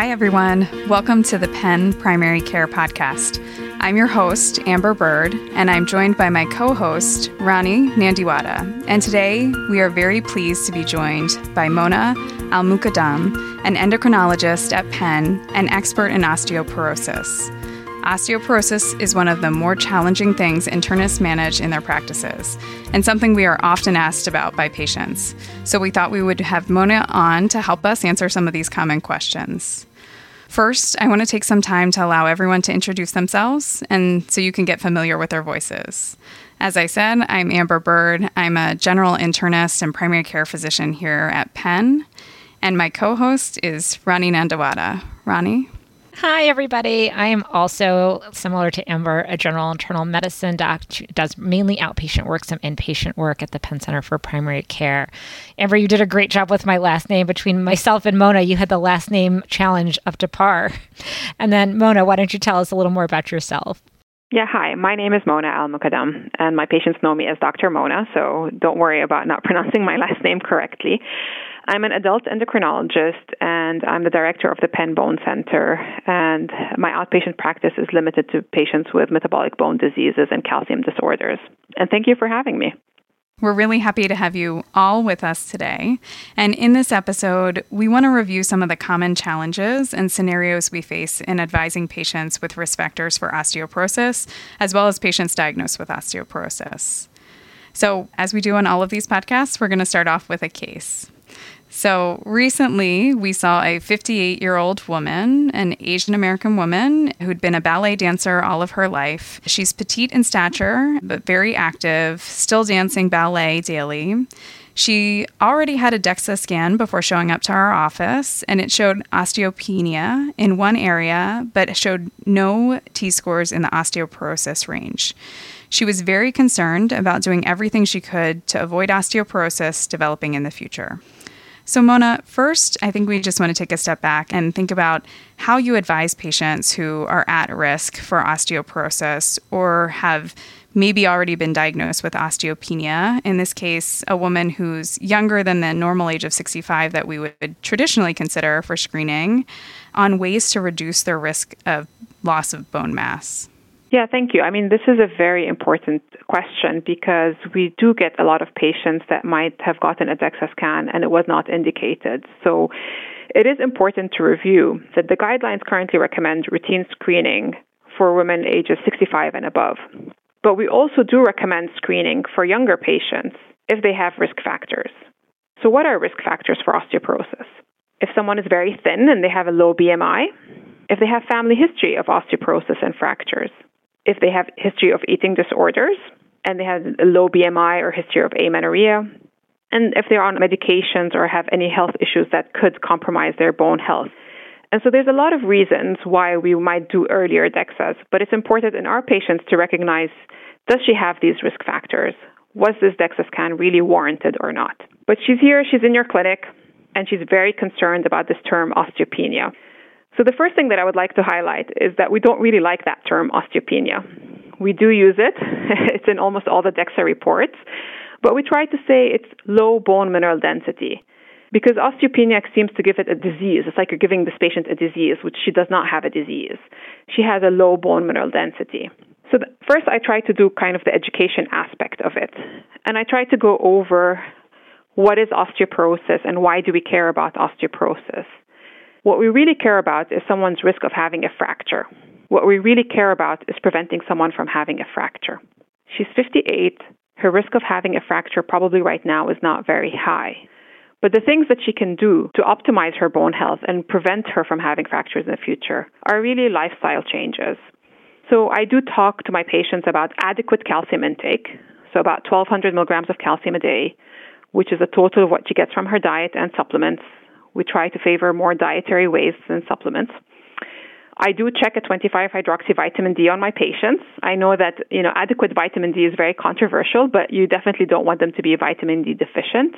Hi, everyone. Welcome to the Penn Primary Care Podcast. I'm your host, Amber Bird, and I'm joined by my co host, Rani Nandiwada. And today we are very pleased to be joined by Mona Almuqaddam, an endocrinologist at Penn and expert in osteoporosis. Osteoporosis is one of the more challenging things internists manage in their practices, and something we are often asked about by patients. So we thought we would have Mona on to help us answer some of these common questions. First, I want to take some time to allow everyone to introduce themselves and so you can get familiar with their voices. As I said, I'm Amber Bird. I'm a general internist and primary care physician here at Penn. And my co host is Rani Nandiwada. Rani? Hi, everybody. I am also similar to Amber, a general internal medicine doc, does mainly outpatient work, some inpatient work at the Penn Center for Primary Care. Amber, you did a great job with my last name. Between myself and Mona, you had the last name challenge up to par. And then, Mona, why don't you tell us a little more about yourself? Yeah, hi. My name is Mona Almuqaddam, and my patients know me as Dr. Mona, so don't worry about not pronouncing my last name correctly. I'm an adult endocrinologist and I'm the director of the Penn Bone Center. And my outpatient practice is limited to patients with metabolic bone diseases and calcium disorders. And thank you for having me. We're really happy to have you all with us today. And in this episode, we want to review some of the common challenges and scenarios we face in advising patients with risk factors for osteoporosis, as well as patients diagnosed with osteoporosis. So, as we do on all of these podcasts, we're going to start off with a case. So recently, we saw a 58 year old woman, an Asian American woman who'd been a ballet dancer all of her life. She's petite in stature, but very active, still dancing ballet daily. She already had a DEXA scan before showing up to our office, and it showed osteopenia in one area, but showed no T scores in the osteoporosis range. She was very concerned about doing everything she could to avoid osteoporosis developing in the future. So, Mona, first, I think we just want to take a step back and think about how you advise patients who are at risk for osteoporosis or have maybe already been diagnosed with osteopenia. In this case, a woman who's younger than the normal age of 65 that we would traditionally consider for screening, on ways to reduce their risk of loss of bone mass. Yeah, thank you. I mean, this is a very important question because we do get a lot of patients that might have gotten a DEXA scan and it was not indicated. So it is important to review that the guidelines currently recommend routine screening for women ages 65 and above. But we also do recommend screening for younger patients if they have risk factors. So, what are risk factors for osteoporosis? If someone is very thin and they have a low BMI, if they have family history of osteoporosis and fractures, if they have history of eating disorders and they have a low BMI or history of amenorrhea, and if they're on medications or have any health issues that could compromise their bone health. And so there's a lot of reasons why we might do earlier DEXAs, but it's important in our patients to recognize does she have these risk factors? Was this DEXA scan really warranted or not? But she's here, she's in your clinic, and she's very concerned about this term osteopenia. So, the first thing that I would like to highlight is that we don't really like that term osteopenia. We do use it, it's in almost all the DEXA reports, but we try to say it's low bone mineral density because osteopenia seems to give it a disease. It's like you're giving this patient a disease, which she does not have a disease. She has a low bone mineral density. So, the, first, I try to do kind of the education aspect of it. And I try to go over what is osteoporosis and why do we care about osteoporosis. What we really care about is someone's risk of having a fracture. What we really care about is preventing someone from having a fracture. She's 58. Her risk of having a fracture probably right now is not very high. But the things that she can do to optimize her bone health and prevent her from having fractures in the future are really lifestyle changes. So I do talk to my patients about adequate calcium intake, so about 1200 milligrams of calcium a day, which is a total of what she gets from her diet and supplements we try to favor more dietary ways than supplements. I do check a 25 hydroxy vitamin D on my patients. I know that you know adequate vitamin D is very controversial, but you definitely don't want them to be vitamin D deficient.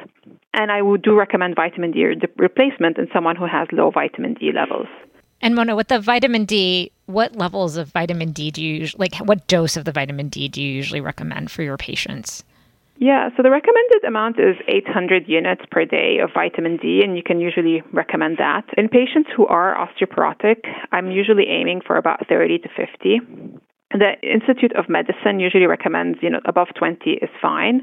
And I would do recommend vitamin D replacement in someone who has low vitamin D levels. And Mona, with the vitamin D, what levels of vitamin D do you like? What dose of the vitamin D do you usually recommend for your patients? Yeah, so the recommended amount is 800 units per day of vitamin D, and you can usually recommend that. In patients who are osteoporotic, I'm usually aiming for about 30 to 50. The Institute of Medicine usually recommends, you know, above 20 is fine.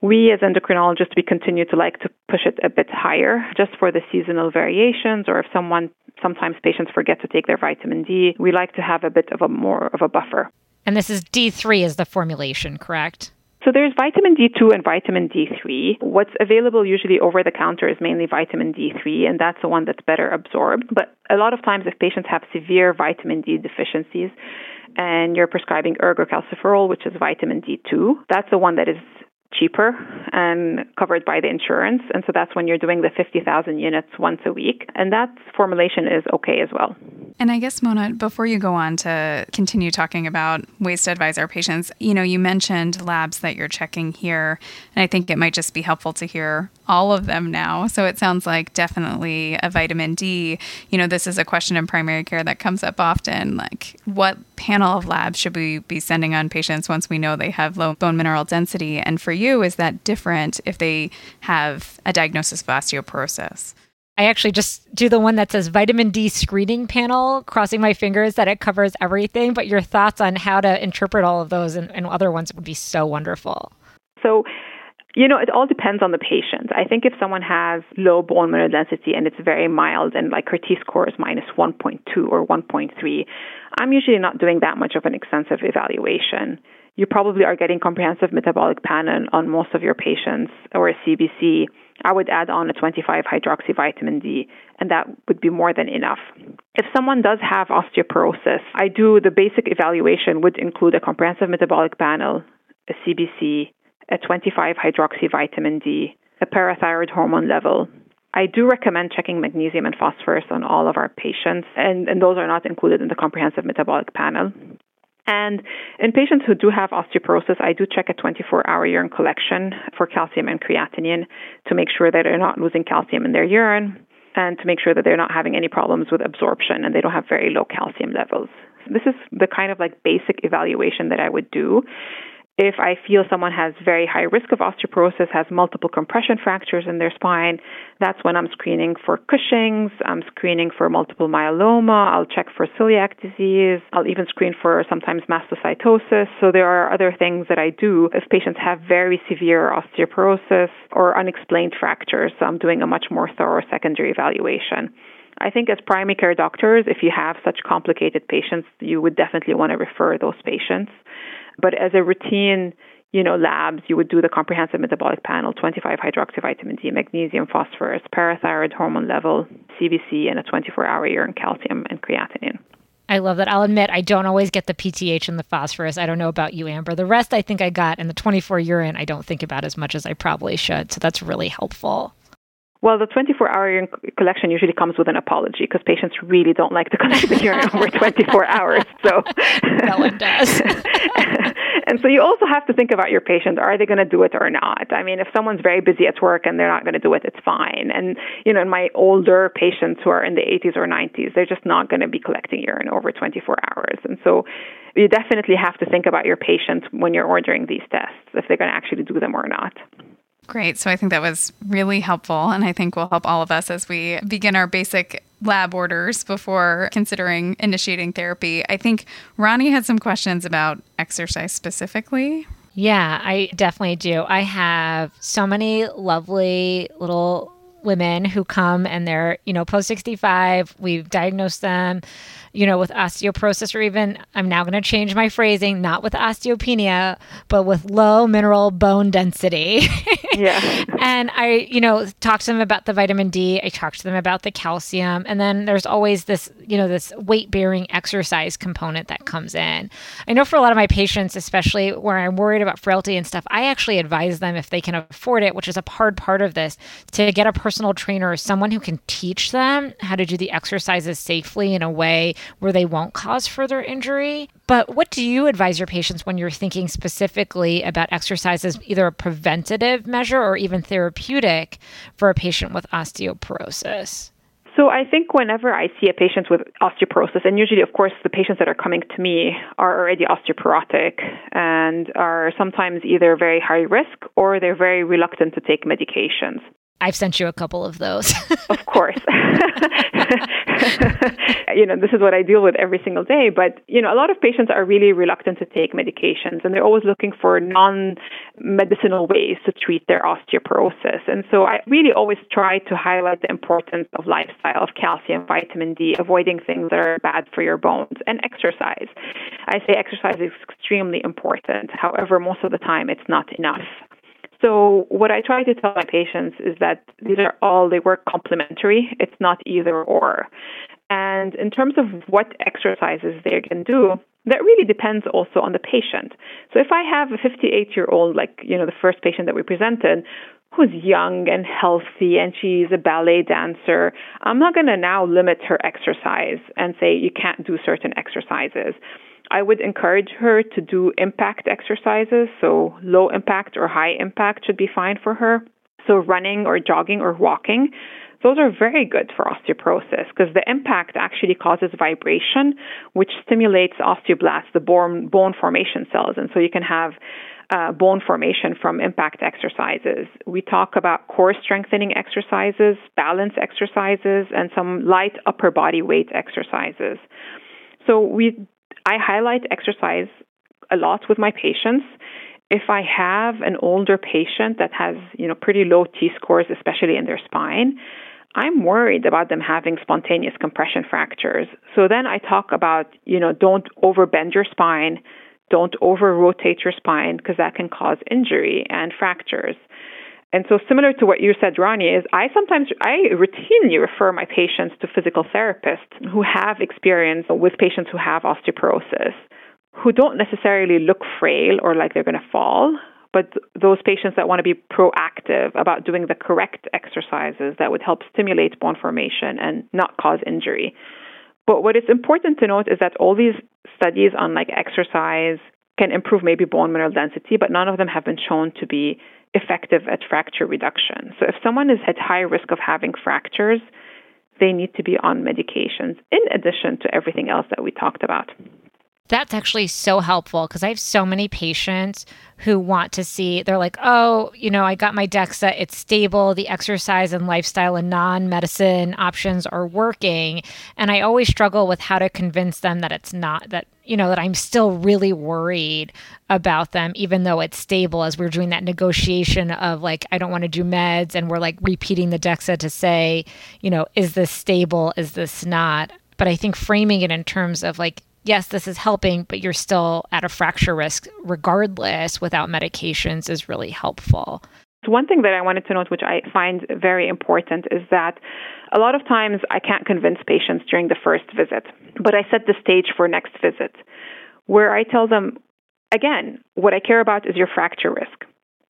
We as endocrinologists, we continue to like to push it a bit higher just for the seasonal variations or if someone sometimes patients forget to take their vitamin D, we like to have a bit of a more of a buffer. And this is D3 is the formulation, correct? So there's vitamin D2 and vitamin D3. What's available usually over the counter is mainly vitamin D3, and that's the one that's better absorbed. But a lot of times, if patients have severe vitamin D deficiencies, and you're prescribing ergocalciferol, which is vitamin D2, that's the one that is cheaper and covered by the insurance. And so that's when you're doing the 50,000 units once a week. And that formulation is okay as well. And I guess, Mona, before you go on to continue talking about ways to advise our patients, you know, you mentioned labs that you're checking here. And I think it might just be helpful to hear all of them now. So it sounds like definitely a vitamin D. You know, this is a question in primary care that comes up often. Like, what panel of labs should we be sending on patients once we know they have low bone mineral density? And for you, is that different if they have a diagnosis of osteoporosis? I actually just do the one that says vitamin D screening panel, crossing my fingers that it covers everything. But your thoughts on how to interpret all of those and, and other ones would be so wonderful. So, you know, it all depends on the patient. I think if someone has low bone mineral density and it's very mild and like her T score is minus 1.2 or 1.3, I'm usually not doing that much of an extensive evaluation. You probably are getting comprehensive metabolic panel on most of your patients or a CBC I would add on a 25 hydroxy vitamin D, and that would be more than enough. If someone does have osteoporosis, I do the basic evaluation would include a comprehensive metabolic panel, a CBC, a 25 hydroxy vitamin D, a parathyroid hormone level. I do recommend checking magnesium and phosphorus on all of our patients, and, and those are not included in the comprehensive metabolic panel. And in patients who do have osteoporosis, I do check a 24 hour urine collection for calcium and creatinine to make sure that they're not losing calcium in their urine and to make sure that they're not having any problems with absorption and they don't have very low calcium levels. This is the kind of like basic evaluation that I would do. If I feel someone has very high risk of osteoporosis, has multiple compression fractures in their spine, that's when I'm screening for Cushing's, I'm screening for multiple myeloma, I'll check for celiac disease, I'll even screen for sometimes mastocytosis. So there are other things that I do if patients have very severe osteoporosis or unexplained fractures. So I'm doing a much more thorough secondary evaluation. I think as primary care doctors, if you have such complicated patients, you would definitely want to refer those patients. But as a routine, you know, labs, you would do the comprehensive metabolic panel, 25 hydroxyvitamin D, magnesium, phosphorus, parathyroid hormone level, CBC, and a 24 hour urine calcium and creatinine. I love that. I'll admit I don't always get the PTH and the phosphorus. I don't know about you, Amber. The rest I think I got, and the 24 urine I don't think about as much as I probably should. So that's really helpful. Well, the 24 hour urine collection usually comes with an apology because patients really don't like to collect the urine over 24 hours. So, no one does. and so you also have to think about your patient. Are they going to do it or not? I mean, if someone's very busy at work and they're not going to do it, it's fine. And, you know, in my older patients who are in the 80s or 90s, they're just not going to be collecting urine over 24 hours. And so you definitely have to think about your patient when you're ordering these tests, if they're going to actually do them or not. Great. So I think that was really helpful, and I think will help all of us as we begin our basic lab orders before considering initiating therapy. I think Rani had some questions about exercise specifically. Yeah, I definitely do. I have so many lovely little women who come and they're, you know, post 65. We've diagnosed them you know, with osteoporosis, or even I'm now going to change my phrasing, not with osteopenia, but with low mineral bone density. yeah. and I, you know, talk to them about the vitamin D. I talk to them about the calcium. And then there's always this, you know, this weight bearing exercise component that comes in. I know for a lot of my patients, especially where I'm worried about frailty and stuff, I actually advise them if they can afford it, which is a hard part of this, to get a personal trainer or someone who can teach them how to do the exercises safely in a way where they won't cause further injury. But what do you advise your patients when you're thinking specifically about exercise as either a preventative measure or even therapeutic for a patient with osteoporosis? So I think whenever I see a patient with osteoporosis, and usually, of course, the patients that are coming to me are already osteoporotic and are sometimes either very high risk or they're very reluctant to take medications. I've sent you a couple of those. of course. you know, this is what I deal with every single day. But, you know, a lot of patients are really reluctant to take medications and they're always looking for non medicinal ways to treat their osteoporosis. And so I really always try to highlight the importance of lifestyle, of calcium, vitamin D, avoiding things that are bad for your bones, and exercise. I say exercise is extremely important. However, most of the time it's not enough. So what I try to tell my patients is that these are all they work complementary. It's not either or. And in terms of what exercises they can do, that really depends also on the patient. So if I have a 58 year old, like you know the first patient that we presented, who's young and healthy and she's a ballet dancer, I'm not going to now limit her exercise and say you can't do certain exercises. I would encourage her to do impact exercises. So, low impact or high impact should be fine for her. So, running or jogging or walking, those are very good for osteoporosis because the impact actually causes vibration, which stimulates osteoblasts, the bone, bone formation cells. And so, you can have uh, bone formation from impact exercises. We talk about core strengthening exercises, balance exercises, and some light upper body weight exercises. So we I highlight exercise a lot with my patients. If I have an older patient that has, you know, pretty low T scores, especially in their spine, I'm worried about them having spontaneous compression fractures. So then I talk about, you know, don't overbend your spine, don't over rotate your spine because that can cause injury and fractures. And so similar to what you said, Rani, is I sometimes I routinely refer my patients to physical therapists who have experience with patients who have osteoporosis, who don't necessarily look frail or like they're going to fall, but those patients that want to be proactive about doing the correct exercises that would help stimulate bone formation and not cause injury. But what is important to note is that all these studies on like exercise can improve maybe bone mineral density, but none of them have been shown to be effective at fracture reduction. So if someone is at high risk of having fractures, they need to be on medications in addition to everything else that we talked about. That's actually so helpful because I have so many patients who want to see, they're like, oh, you know, I got my DEXA, it's stable, the exercise and lifestyle and non medicine options are working. And I always struggle with how to convince them that it's not, that, you know, that I'm still really worried about them, even though it's stable, as we're doing that negotiation of like, I don't want to do meds. And we're like repeating the DEXA to say, you know, is this stable? Is this not? But I think framing it in terms of like, yes, this is helping, but you're still at a fracture risk regardless without medications is really helpful. One thing that I wanted to note, which I find very important, is that a lot of times I can't convince patients during the first visit, but I set the stage for next visit where I tell them, again, what I care about is your fracture risk.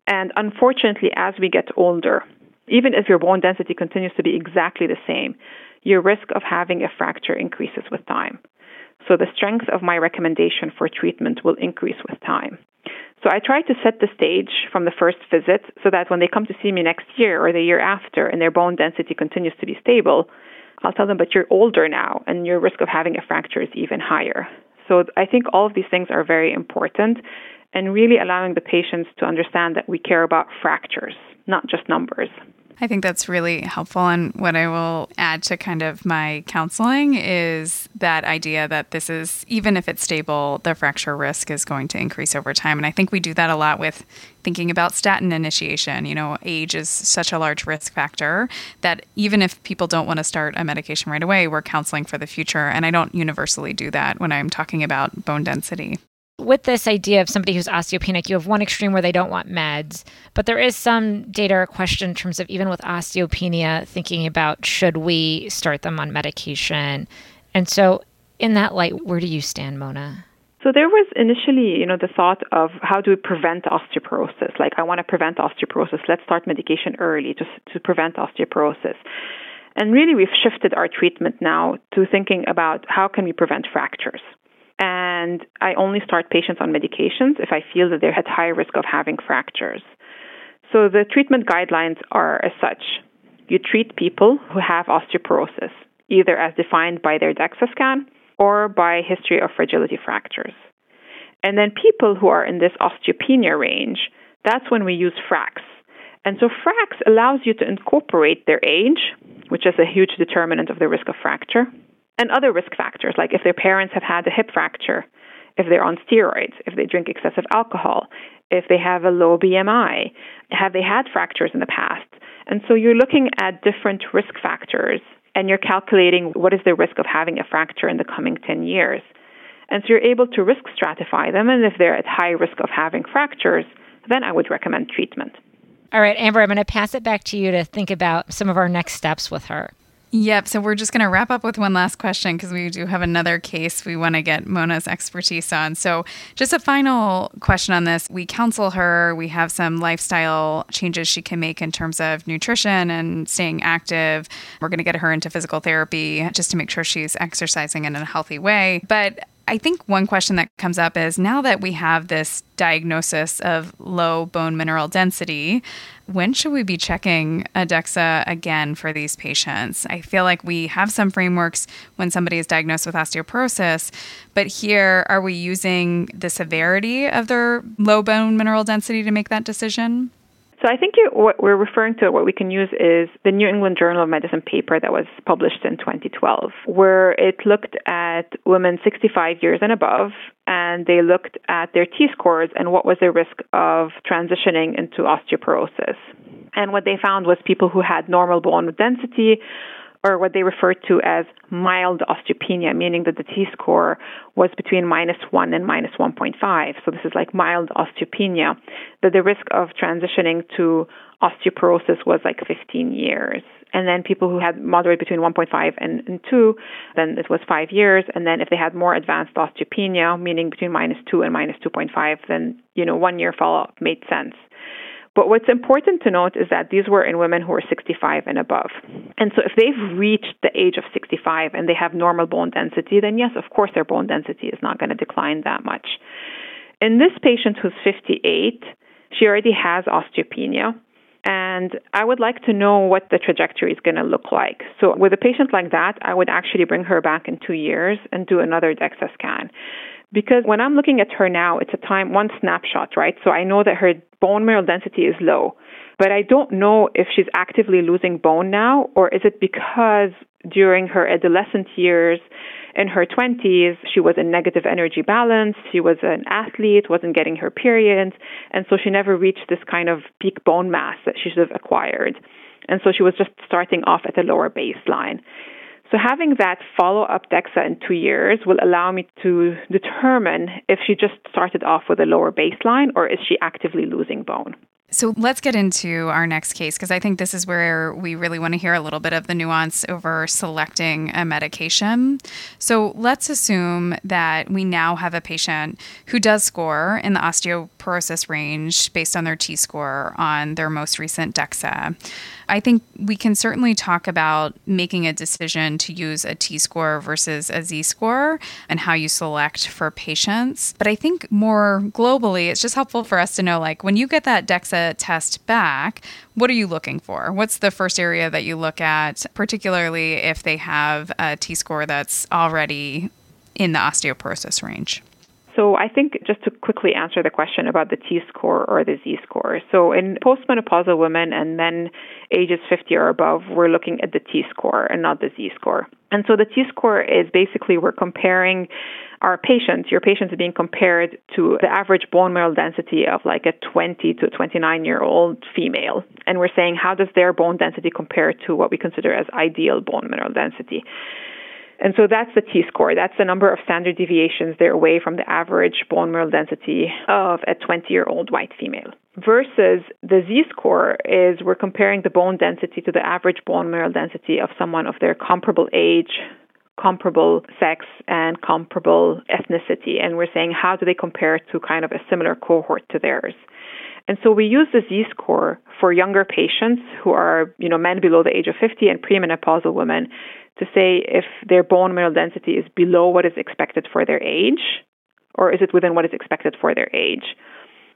And unfortunately, as we get older, even if your bone density continues to be exactly the same, your risk of having a fracture increases with time. So the strength of my recommendation for treatment will increase with time. So I try to set the stage from the first visit so that when they come to see me next year or the year after and their bone density continues to be stable, I'll tell them, but you're older now and your risk of having a fracture is even higher. So I think all of these things are very important and really allowing the patients to understand that we care about fractures, not just numbers. I think that's really helpful. And what I will add to kind of my counseling is that idea that this is, even if it's stable, the fracture risk is going to increase over time. And I think we do that a lot with thinking about statin initiation. You know, age is such a large risk factor that even if people don't want to start a medication right away, we're counseling for the future. And I don't universally do that when I'm talking about bone density with this idea of somebody who's osteopenic, you have one extreme where they don't want meds, but there is some data or question in terms of even with osteopenia, thinking about should we start them on medication. And so, in that light, where do you stand, Mona? So there was initially, you know, the thought of how do we prevent osteoporosis? Like I want to prevent osteoporosis. Let's start medication early to to prevent osteoporosis. And really we've shifted our treatment now to thinking about how can we prevent fractures and I only start patients on medications if I feel that they're at high risk of having fractures. So the treatment guidelines are as such. you treat people who have osteoporosis, either as defined by their DEXA scan or by history of fragility fractures. And then people who are in this osteopenia range, that's when we use FRAX. And so FRAX allows you to incorporate their age, which is a huge determinant of the risk of fracture, and other risk factors, like if their parents have had a hip fracture, if they're on steroids, if they drink excessive alcohol, if they have a low BMI, have they had fractures in the past? And so you're looking at different risk factors and you're calculating what is the risk of having a fracture in the coming 10 years. And so you're able to risk stratify them, and if they're at high risk of having fractures, then I would recommend treatment. All right, Amber, I'm going to pass it back to you to think about some of our next steps with her. Yep. So we're just going to wrap up with one last question because we do have another case we want to get Mona's expertise on. So, just a final question on this. We counsel her, we have some lifestyle changes she can make in terms of nutrition and staying active. We're going to get her into physical therapy just to make sure she's exercising in a healthy way. But I think one question that comes up is now that we have this diagnosis of low bone mineral density, when should we be checking a DEXA again for these patients? I feel like we have some frameworks when somebody is diagnosed with osteoporosis, but here are we using the severity of their low bone mineral density to make that decision? So I think what we're referring to, what we can use is the New England Journal of Medicine paper that was published in 2012, where it looked at women 65 years and above, and they looked at their T scores and what was their risk of transitioning into osteoporosis. And what they found was people who had normal bone density or what they refer to as mild osteopenia, meaning that the T score was between minus 1 and minus 1.5. So this is like mild osteopenia, that the risk of transitioning to osteoporosis was like 15 years. And then people who had moderate between 1.5 and, and 2, then it was 5 years. And then if they had more advanced osteopenia, meaning between minus 2 and minus 2.5, then, you know, one year follow up made sense. But what's important to note is that these were in women who were 65 and above. And so if they've reached the age of 65 and they have normal bone density, then yes, of course, their bone density is not going to decline that much. In this patient who's 58, she already has osteopenia. And I would like to know what the trajectory is going to look like. So, with a patient like that, I would actually bring her back in two years and do another DEXA scan because when I'm looking at her now, it's a time, one snapshot, right? So I know that her bone mineral density is low, but I don't know if she's actively losing bone now, or is it because during her adolescent years, in her 20s, she was in negative energy balance, she was an athlete, wasn't getting her periods, and so she never reached this kind of peak bone mass that she should have acquired. And so she was just starting off at a lower baseline. So having that follow up DEXA in two years will allow me to determine if she just started off with a lower baseline or is she actively losing bone. So let's get into our next case because I think this is where we really want to hear a little bit of the nuance over selecting a medication. So let's assume that we now have a patient who does score in the osteoporosis range based on their T score on their most recent DEXA. I think we can certainly talk about making a decision to use a T score versus a Z score and how you select for patients. But I think more globally, it's just helpful for us to know like when you get that DEXA test back, what are you looking for? What's the first area that you look at, particularly if they have a T score that's already in the osteoporosis range? So I think just to quickly answer the question about the T score or the Z score. So in postmenopausal women and men ages 50 or above, we're looking at the T score and not the Z score. And so the T score is basically we're comparing our patients, your patients are being compared to the average bone mineral density of like a 20 to 29 year old female. And we're saying how does their bone density compare to what we consider as ideal bone mineral density? And so that's the T score. That's the number of standard deviations they're away from the average bone mineral density of a 20 year old white female. Versus the Z score is we're comparing the bone density to the average bone mineral density of someone of their comparable age, comparable sex, and comparable ethnicity. And we're saying how do they compare to kind of a similar cohort to theirs. And so we use the Z score for younger patients who are, you know, men below the age of 50 and premenopausal women to say if their bone mineral density is below what is expected for their age or is it within what is expected for their age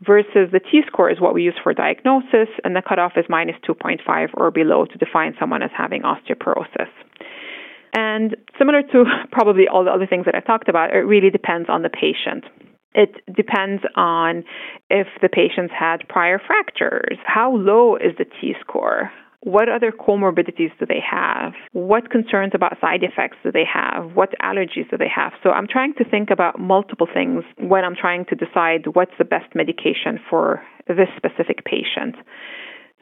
versus the T score is what we use for diagnosis, and the cutoff is minus 2.5 or below to define someone as having osteoporosis. And similar to probably all the other things that I talked about, it really depends on the patient. It depends on if the patients had prior fractures. How low is the T score? What other comorbidities do they have? What concerns about side effects do they have? What allergies do they have? So I'm trying to think about multiple things when I'm trying to decide what's the best medication for this specific patient.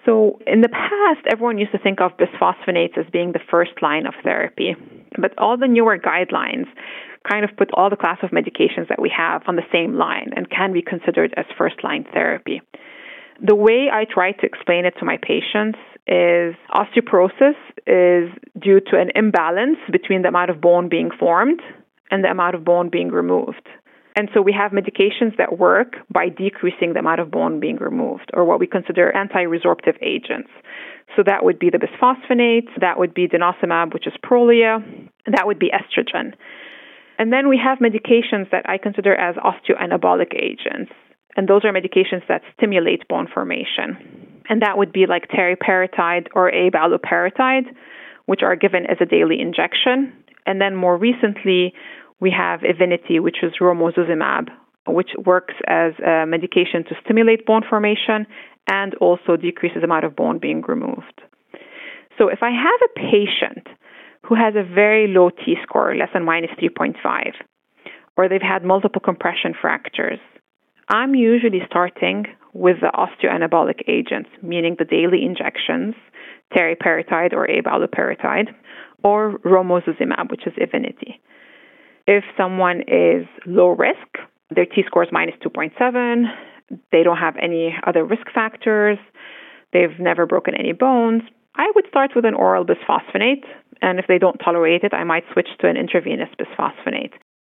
So, in the past, everyone used to think of bisphosphonates as being the first line of therapy. But all the newer guidelines kind of put all the class of medications that we have on the same line and can be considered as first line therapy. The way I try to explain it to my patients is osteoporosis is due to an imbalance between the amount of bone being formed and the amount of bone being removed. And so we have medications that work by decreasing the amount of bone being removed, or what we consider anti resorptive agents. So that would be the bisphosphonates, that would be denosumab, which is Prolia, that would be estrogen. And then we have medications that I consider as osteoanabolic agents. And those are medications that stimulate bone formation. And that would be like teriparatide or abaloparatide, which are given as a daily injection. And then more recently, we have Evenity, which is romosozumab, which works as a medication to stimulate bone formation and also decreases the amount of bone being removed. So if I have a patient who has a very low T score, less than minus 3.5, or they've had multiple compression fractures, I'm usually starting with the osteoanabolic agents, meaning the daily injections, teriparatide or abaloparatide, or romosozumab, which is Evenity. If someone is low risk, their T score is minus 2.7, they don't have any other risk factors, they've never broken any bones, I would start with an oral bisphosphonate. And if they don't tolerate it, I might switch to an intravenous bisphosphonate.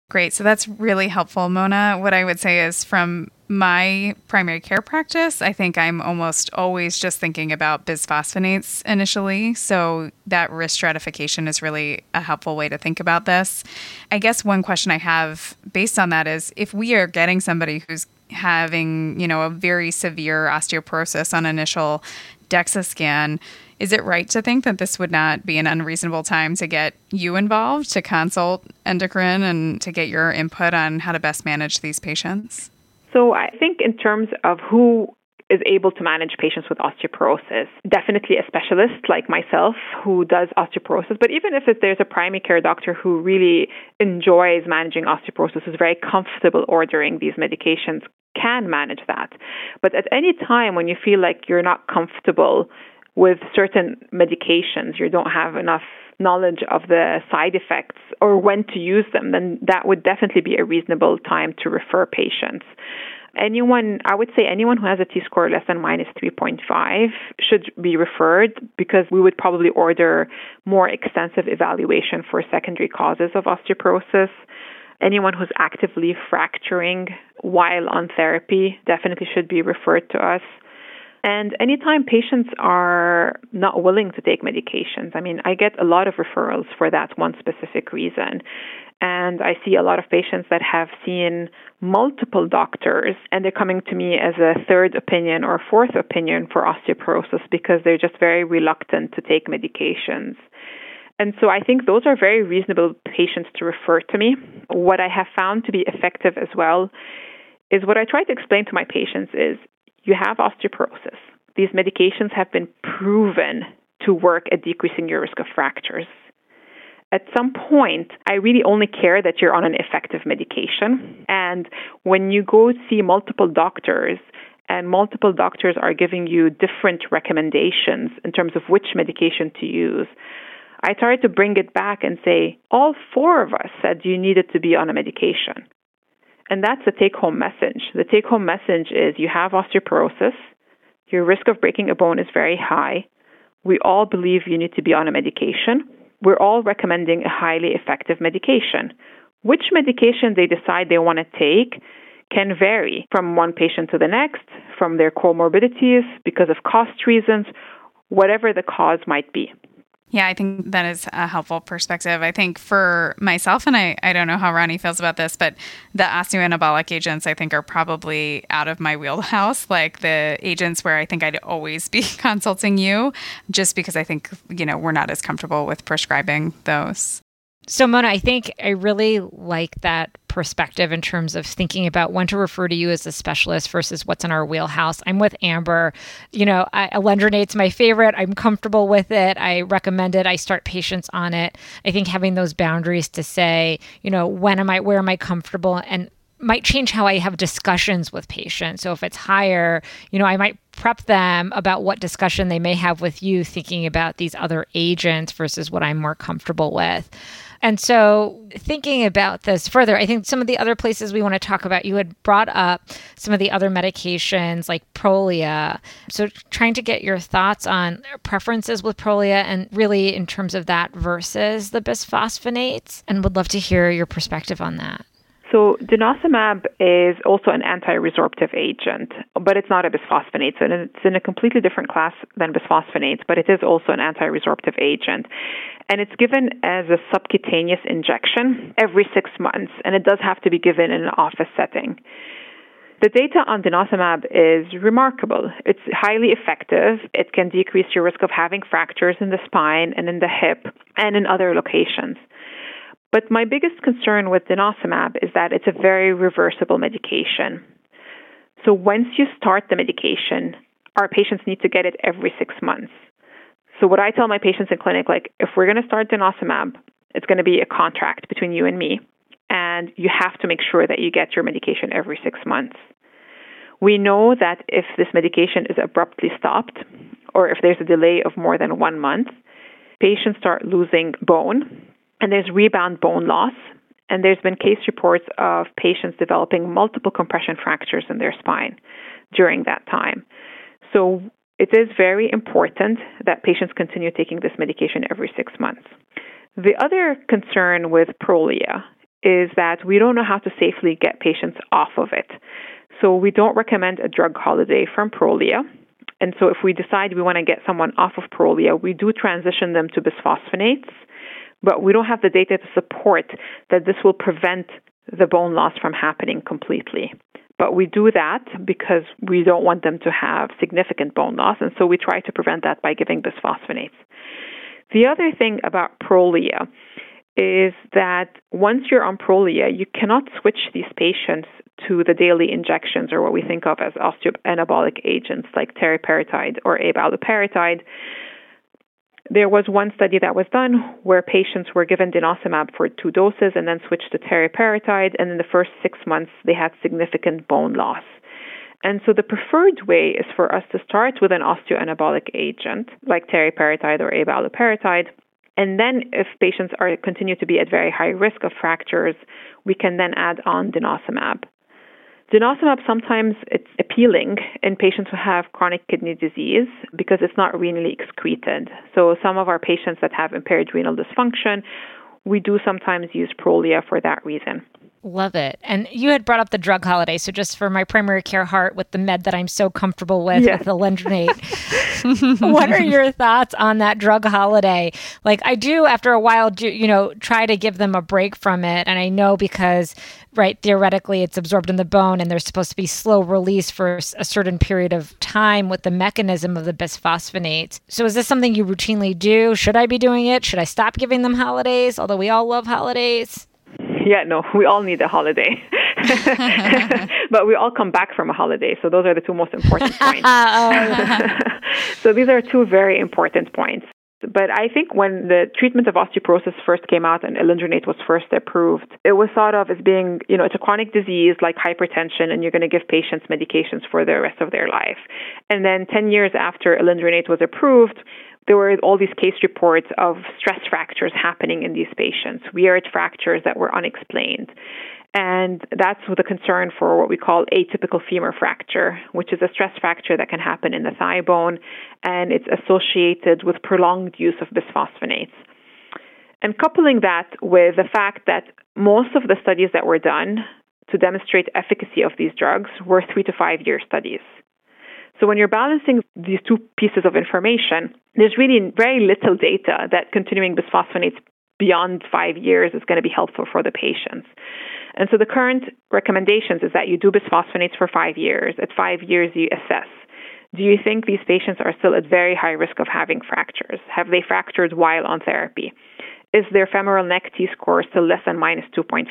Great. So that's really helpful, Mona. What I would say is from my primary care practice, I think I'm almost always just thinking about bisphosphonates initially. So that risk stratification is really a helpful way to think about this. I guess one question I have based on that is if we are getting somebody who's having, you know, a very severe osteoporosis on initial DEXA scan, is it right to think that this would not be an unreasonable time to get you involved to consult endocrine and to get your input on how to best manage these patients? So, I think in terms of who is able to manage patients with osteoporosis. Definitely a specialist like myself who does osteoporosis, but even if there's a primary care doctor who really enjoys managing osteoporosis, is very comfortable ordering these medications, can manage that. But at any time when you feel like you're not comfortable with certain medications, you don't have enough knowledge of the side effects or when to use them, then that would definitely be a reasonable time to refer patients. Anyone, I would say anyone who has a T score less than minus 3.5 should be referred because we would probably order more extensive evaluation for secondary causes of osteoporosis. Anyone who's actively fracturing while on therapy definitely should be referred to us. And anytime patients are not willing to take medications, I mean, I get a lot of referrals for that one specific reason. And I see a lot of patients that have seen multiple doctors and they're coming to me as a third opinion or fourth opinion for osteoporosis because they're just very reluctant to take medications. And so I think those are very reasonable patients to refer to me. What I have found to be effective as well is what I try to explain to my patients is you have osteoporosis. These medications have been proven to work at decreasing your risk of fractures. At some point, I really only care that you're on an effective medication. And when you go see multiple doctors, and multiple doctors are giving you different recommendations in terms of which medication to use, I try to bring it back and say, all four of us said you needed to be on a medication. And that's the take home message. The take home message is you have osteoporosis, your risk of breaking a bone is very high. We all believe you need to be on a medication. We're all recommending a highly effective medication. Which medication they decide they want to take can vary from one patient to the next, from their comorbidities, because of cost reasons, whatever the cause might be. Yeah, I think that is a helpful perspective. I think for myself, and I, I don't know how Rani feels about this, but the osteoanabolic agents I think are probably out of my wheelhouse, like the agents where I think I'd always be consulting you, just because I think, you know, we're not as comfortable with prescribing those. So, Mona, I think I really like that perspective in terms of thinking about when to refer to you as a specialist versus what's in our wheelhouse. I'm with Amber. You know, I, alendronate's my favorite. I'm comfortable with it. I recommend it. I start patients on it. I think having those boundaries to say, you know, when am I, where am I comfortable, and might change how I have discussions with patients. So if it's higher, you know, I might prep them about what discussion they may have with you thinking about these other agents versus what I'm more comfortable with. And so, thinking about this further, I think some of the other places we want to talk about, you had brought up some of the other medications like Prolia. So, trying to get your thoughts on preferences with Prolia and really in terms of that versus the bisphosphonates, and would love to hear your perspective on that. So denosumab is also an anti-resorptive agent, but it's not a bisphosphonate. So it's in a completely different class than bisphosphonates, but it is also an anti-resorptive agent. And it's given as a subcutaneous injection every six months, and it does have to be given in an office setting. The data on denosumab is remarkable. It's highly effective. It can decrease your risk of having fractures in the spine and in the hip and in other locations. But my biggest concern with denosumab is that it's a very reversible medication. So once you start the medication, our patients need to get it every six months. So what I tell my patients in clinic, like if we're going to start denosumab, it's going to be a contract between you and me, and you have to make sure that you get your medication every six months. We know that if this medication is abruptly stopped, or if there's a delay of more than one month, patients start losing bone and there's rebound bone loss. And there's been case reports of patients developing multiple compression fractures in their spine during that time. So it is very important that patients continue taking this medication every six months. The other concern with Prolia is that we don't know how to safely get patients off of it. So we don't recommend a drug holiday from Prolia. And so if we decide we want to get someone off of Prolia, we do transition them to bisphosphonates but we don't have the data to support that this will prevent the bone loss from happening completely. But we do that because we don't want them to have significant bone loss, and so we try to prevent that by giving bisphosphonates. The other thing about Prolia is that once you're on Prolia, you cannot switch these patients to the daily injections or what we think of as osteoanabolic agents like teriparatide or abaloparatide there was one study that was done where patients were given denosumab for two doses and then switched to teriparatide, and in the first six months they had significant bone loss. And so the preferred way is for us to start with an osteoanabolic agent like teriparatide or abaloparatide, and then if patients are continue to be at very high risk of fractures, we can then add on denosumab. Denosumab sometimes it's appealing in patients who have chronic kidney disease because it's not renally excreted. So some of our patients that have impaired renal dysfunction, we do sometimes use Prolia for that reason. Love it. And you had brought up the drug holiday. So just for my primary care heart with the med that I'm so comfortable with, yes. with the alendronate, what are your thoughts on that drug holiday? Like I do after a while, do, you know, try to give them a break from it. And I know because, right, theoretically it's absorbed in the bone and there's supposed to be slow release for a certain period of time with the mechanism of the bisphosphonates. So is this something you routinely do? Should I be doing it? Should I stop giving them holidays? Although we all love holidays yeah, no, we all need a holiday. but we all come back from a holiday. So those are the two most important points. oh. so these are two very important points. But I think when the treatment of osteoporosis first came out and alendronate was first approved, it was thought of as being, you know, it's a chronic disease like hypertension and you're going to give patients medications for the rest of their life. And then 10 years after alendronate was approved, there were all these case reports of stress fractures happening in these patients, weird fractures that were unexplained. And that's the concern for what we call atypical femur fracture, which is a stress fracture that can happen in the thigh bone, and it's associated with prolonged use of bisphosphonates. And coupling that with the fact that most of the studies that were done to demonstrate efficacy of these drugs were three to five year studies. So when you're balancing these two pieces of information, there's really very little data that continuing bisphosphonates beyond five years is going to be helpful for the patients. And so the current recommendations is that you do bisphosphonates for five years. At five years, you assess. Do you think these patients are still at very high risk of having fractures? Have they fractured while on therapy? Is their femoral neck T score still less than minus 2.5?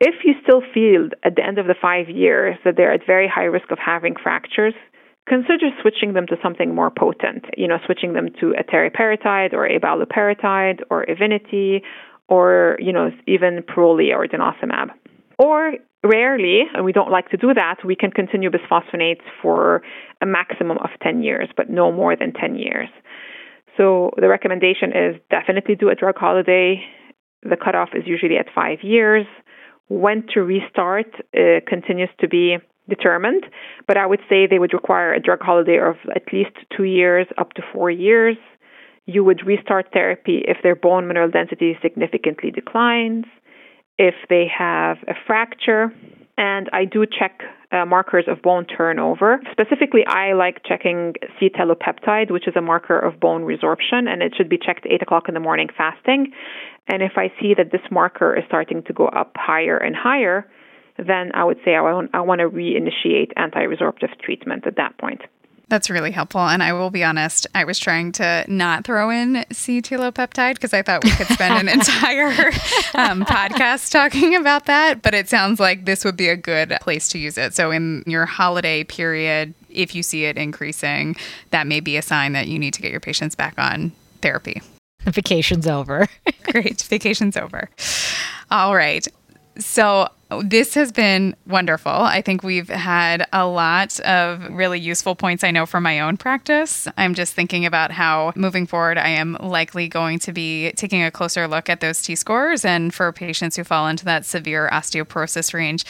If you still feel at the end of the five years that they're at very high risk of having fractures, consider switching them to something more potent, you know, switching them to a teriparatide or abaloparatide or Evenity or, you know, even Prolia or denosumab. Or rarely, and we don't like to do that, we can continue bisphosphonates for a maximum of 10 years, but no more than 10 years. So the recommendation is definitely do a drug holiday. The cutoff is usually at five years. When to restart uh, continues to be determined, but I would say they would require a drug holiday of at least two years up to four years. You would restart therapy if their bone mineral density significantly declines, if they have a fracture, and I do check uh, markers of bone turnover. Specifically, I like checking C-telopeptide, which is a marker of bone resorption, and it should be checked 8 o'clock in the morning fasting. And if I see that this marker is starting to go up higher and higher, then I would say I want, I want to reinitiate anti-resorptive treatment at that point. That's really helpful. And I will be honest, I was trying to not throw in C telopeptide because I thought we could spend an entire um, podcast talking about that. But it sounds like this would be a good place to use it. So, in your holiday period, if you see it increasing, that may be a sign that you need to get your patients back on therapy. Vacation's over. Great. Vacation's over. All right. So, this has been wonderful. I think we've had a lot of really useful points I know from my own practice. I'm just thinking about how moving forward, I am likely going to be taking a closer look at those T scores. And for patients who fall into that severe osteoporosis range,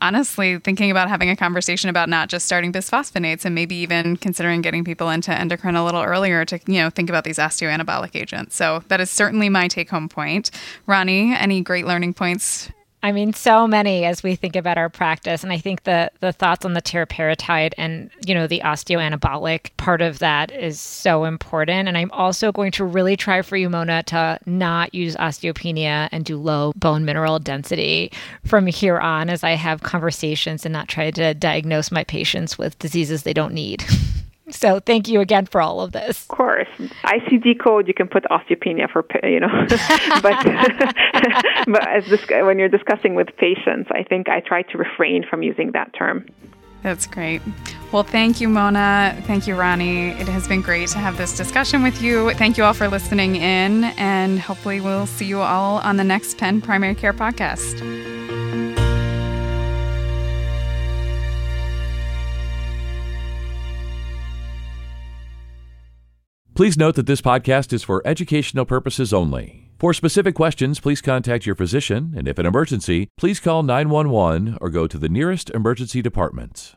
honestly thinking about having a conversation about not just starting bisphosphonates and maybe even considering getting people into endocrine a little earlier to you know think about these osteoanabolic agents so that is certainly my take home point Rani any great learning points I mean, so many as we think about our practice. And I think the the thoughts on the teriparatide and, you know, the osteoanabolic part of that is so important. And I'm also going to really try for you, Mona, to not use osteopenia and do low bone mineral density from here on as I have conversations and not try to diagnose my patients with diseases they don't need. So thank you again for all of this. Of course, ICD code you can put osteopenia for you know, but but as this, when you're discussing with patients, I think I try to refrain from using that term. That's great. Well, thank you, Mona. Thank you, Rani. It has been great to have this discussion with you. Thank you all for listening in, and hopefully, we'll see you all on the next Penn Primary Care podcast. Please note that this podcast is for educational purposes only. For specific questions, please contact your physician, and if an emergency, please call 911 or go to the nearest emergency department.